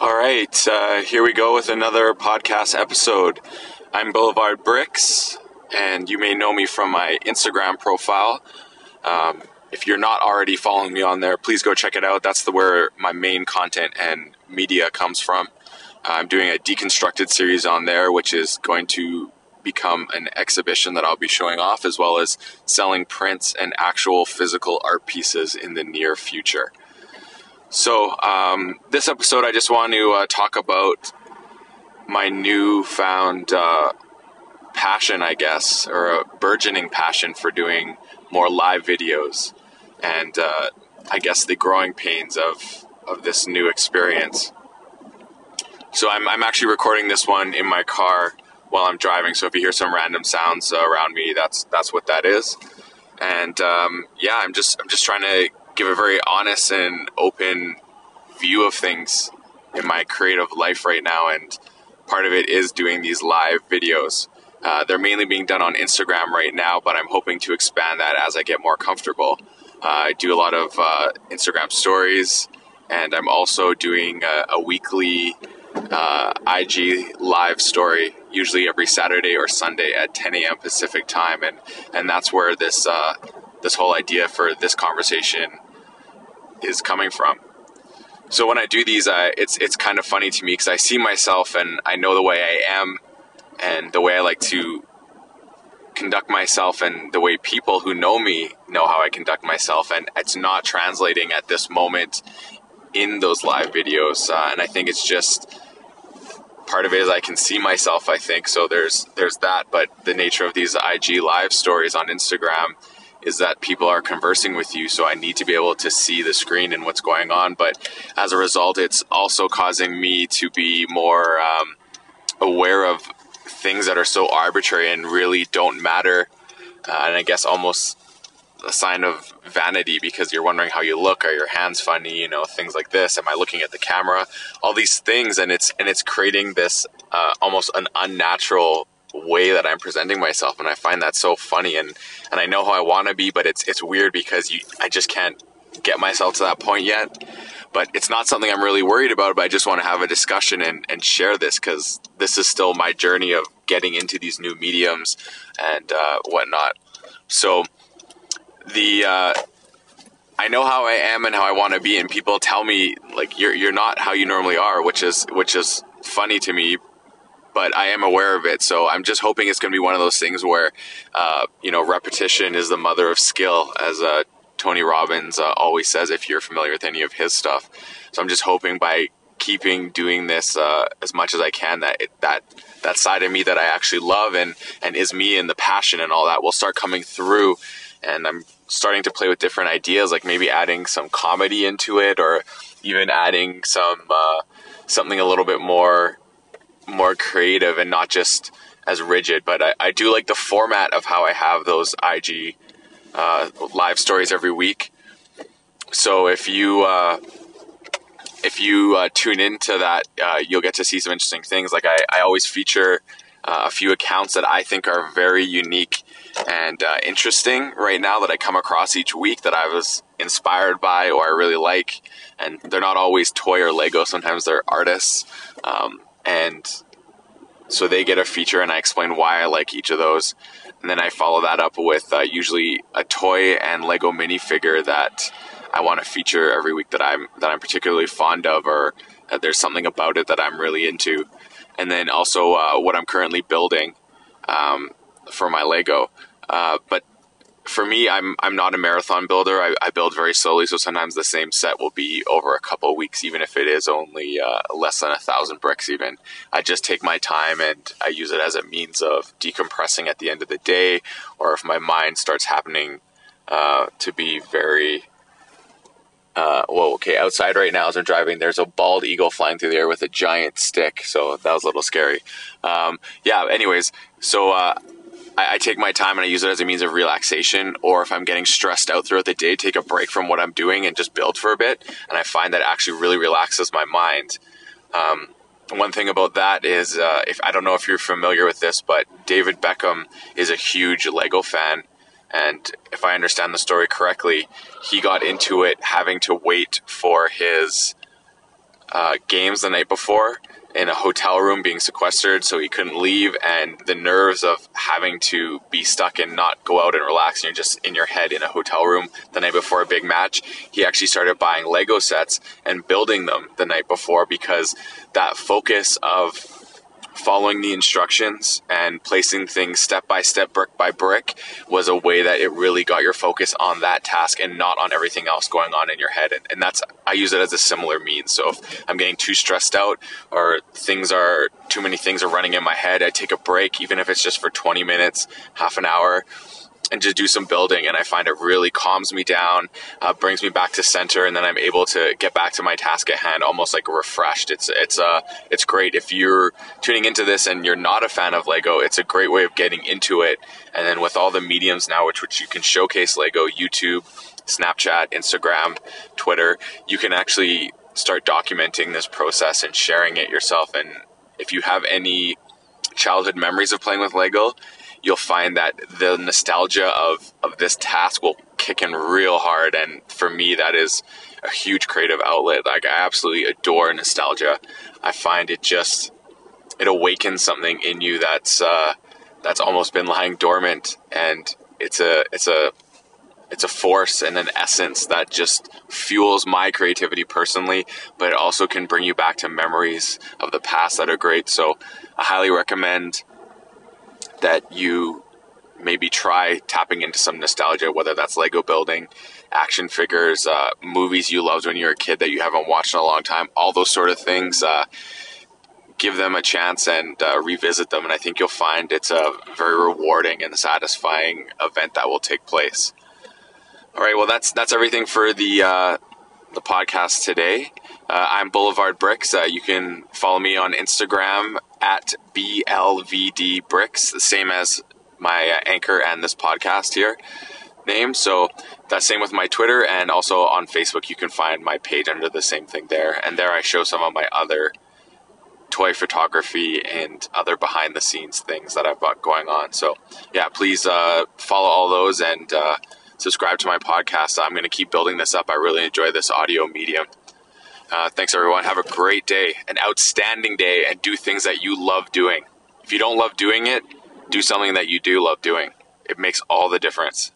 All right, uh, here we go with another podcast episode. I'm Boulevard Bricks, and you may know me from my Instagram profile. Um, if you're not already following me on there, please go check it out. That's the where my main content and media comes from. I'm doing a deconstructed series on there, which is going to become an exhibition that I'll be showing off, as well as selling prints and actual physical art pieces in the near future. So, um, this episode, I just want to uh, talk about my newfound uh, passion, I guess, or a burgeoning passion for doing more live videos, and uh, I guess the growing pains of of this new experience. So, I'm I'm actually recording this one in my car while I'm driving. So, if you hear some random sounds around me, that's that's what that is. And um, yeah, I'm just I'm just trying to give a very honest and open view of things in my creative life right now. And part of it is doing these live videos. Uh, they're mainly being done on Instagram right now, but I'm hoping to expand that as I get more comfortable. Uh, I do a lot of uh, Instagram stories, and I'm also doing a, a weekly uh, IG live story, usually every Saturday or Sunday at 10 a.m. Pacific time, and and that's where this uh, this whole idea for this conversation is coming from. So when I do these, uh, it's it's kind of funny to me because I see myself and I know the way I am and the way I like to conduct myself and the way people who know me know how I conduct myself, and it's not translating at this moment in those live videos. Uh, and I think it's just part of it is I can see myself. I think so. There's there's that, but the nature of these IG live stories on Instagram is that people are conversing with you, so I need to be able to see the screen and what's going on. But as a result, it's also causing me to be more um, aware of things that are so arbitrary and really don't matter. Uh, and I guess almost a sign of vanity because you're wondering how you look. Are your hands funny? You know, things like this. Am I looking at the camera? All these things, and it's and it's creating this uh, almost an unnatural way that I'm presenting myself, and I find that so funny. And and I know how I want to be, but it's it's weird because you I just can't get myself to that point yet. But it's not something I'm really worried about. But I just want to have a discussion and and share this because this is still my journey of getting into these new mediums and uh, whatnot. So the uh, I know how I am and how I want to be, and people tell me like you're you're not how you normally are, which is which is funny to me but I am aware of it. So I'm just hoping it's going to be one of those things where, uh, you know, repetition is the mother of skill, as uh, Tony Robbins uh, always says if you're familiar with any of his stuff. So I'm just hoping by keeping doing this uh, as much as I can that it, that that side of me that I actually love and and is me and the passion and all that will start coming through. And I'm starting to play with different ideas, like maybe adding some comedy into it, or even adding some uh, something a little bit more more creative and not just as rigid. But I, I do like the format of how I have those IG uh, live stories every week. So if you uh, if you uh, tune into that, uh, you'll get to see some interesting things. Like I, I always feature uh, a few accounts that I think are very unique and uh, interesting right now that I come across each week that I was inspired by or I really like. And they're not always toy or Lego. Sometimes they're artists. Um, and so they get a feature and I explain why I like each of those. And then I follow that up with uh, usually a toy and Lego minifigure that I want to feature every week that I'm that I'm particularly fond of, or there's something about it that I'm really into. And then also uh, what I'm currently building um, for my Lego. Uh, but for me, I'm I'm not a marathon builder. I, I, build very slowly, so sometimes the same set will be over a couple weeks, even if it is only uh, less than a thousand bricks. Even I just take my time and I use it as a means of decompressing at the end of the day, or if my mind starts happening uh, to be very uh, well, okay, outside right now as I'm driving, there's a bald eagle flying through the air with a giant stick, so that was a little scary. Um, yeah, anyways, so uh, I, I, take my time and I use it as a means of relaxation. Or if I'm getting stressed out throughout the day, take a break from what I'm doing and just build for a bit. And I find that actually really relaxes my mind. Um, one thing about that is, uh, if I don't know if you're familiar with this, but David Beckham is a huge Lego fan. And if I understand the story correctly, he got into it having to wait for his uh, games the night before in a hotel room being sequestered so he couldn't leave and the nerves of having to be stuck and not go out and relax and you're just in your head in a hotel room the night before a big match. He actually started buying lego sets and building them the night before because that focus of following the instructions and placing things step by step, brick by brick, was a way that it really got your focus on that task and not on everything else going on in your head. And, and that's, I use it as a similar means. So if I'm getting too stressed out or things are, too many things are running in my head, I take a break, even if it's just for 20 minutes, half an hour and just do some building. And I find it really calms me down, uh, brings me back to center, and then I'm able to get back to my task at hand almost like refreshed. It's it's uh it's great if you're tuning into this and you're not a fan of Lego. It's a great way of getting into it. And then with all the mediums now, which which you can showcase Lego, YouTube, Snapchat, Instagram, Twitter, you can actually start documenting this process and sharing it yourself. And if you have any childhood memories of playing with Lego, you'll find that the nostalgia of, of this task will kick in real hard. And for me, that is a huge creative outlet. Like I absolutely adore nostalgia. I find it just, it awakens something in you that's, uh, that's almost been lying dormant. And it's a, it's a, it's a force and an essence that just fuels my creativity personally, but it also can bring you back to memories of the past that are great. So I highly recommend that you maybe try tapping into some nostalgia, whether that's Lego building, action figures, uh, movies you loved when you were a kid that you haven't watched in a long time, all those sort of things. Uh, give them a chance and uh, revisit them, and I think you'll find it's a very rewarding and satisfying event that will take place. All right, well that's that's everything for the uh, the podcast today. Uh, I'm Boulevard Bricks. Uh, you can follow me on Instagram at BLVD Bricks, the same as my uh, anchor and this podcast here name. So that's same with my Twitter and also on Facebook. You can find my page under the same thing there. And there I show some of my other toy photography and other behind the scenes things that I've got going on. So yeah, please uh, follow all those and uh, subscribe to my podcast. I'm going to keep building this up. I really enjoy this audio medium. Uh, thanks, everyone. Have a great day, an outstanding day, and do things that you love doing. If you don't love doing it, do something that you do love doing. It makes all the difference.